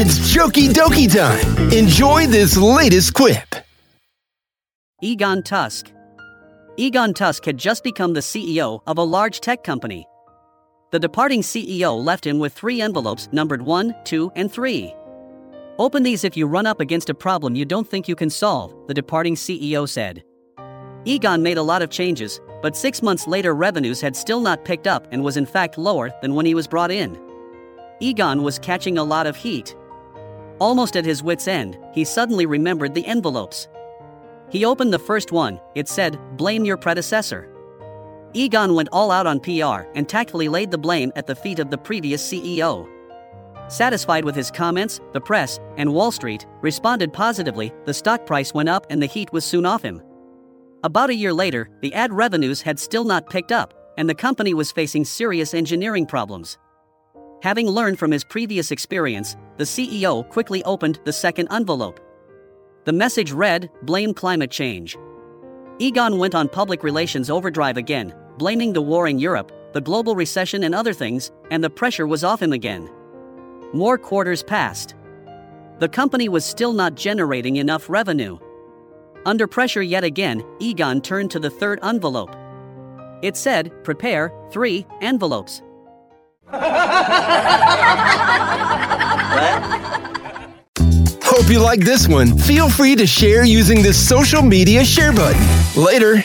It's JokieDokie time. Enjoy this latest quip. Egon Tusk. Egon Tusk had just become the CEO of a large tech company. The departing CEO left him with three envelopes numbered 1, 2, and 3. Open these if you run up against a problem you don't think you can solve, the departing CEO said. Egon made a lot of changes, but six months later, revenues had still not picked up and was in fact lower than when he was brought in. Egon was catching a lot of heat. Almost at his wits' end, he suddenly remembered the envelopes. He opened the first one, it said, Blame your predecessor. Egon went all out on PR and tactfully laid the blame at the feet of the previous CEO. Satisfied with his comments, the press and Wall Street responded positively, the stock price went up and the heat was soon off him. About a year later, the ad revenues had still not picked up, and the company was facing serious engineering problems. Having learned from his previous experience, the CEO quickly opened the second envelope. The message read Blame climate change. Egon went on public relations overdrive again, blaming the war in Europe, the global recession, and other things, and the pressure was off him again. More quarters passed. The company was still not generating enough revenue. Under pressure yet again, Egon turned to the third envelope. It said, Prepare three envelopes. Hope you like this one. Feel free to share using the social media share button. Later.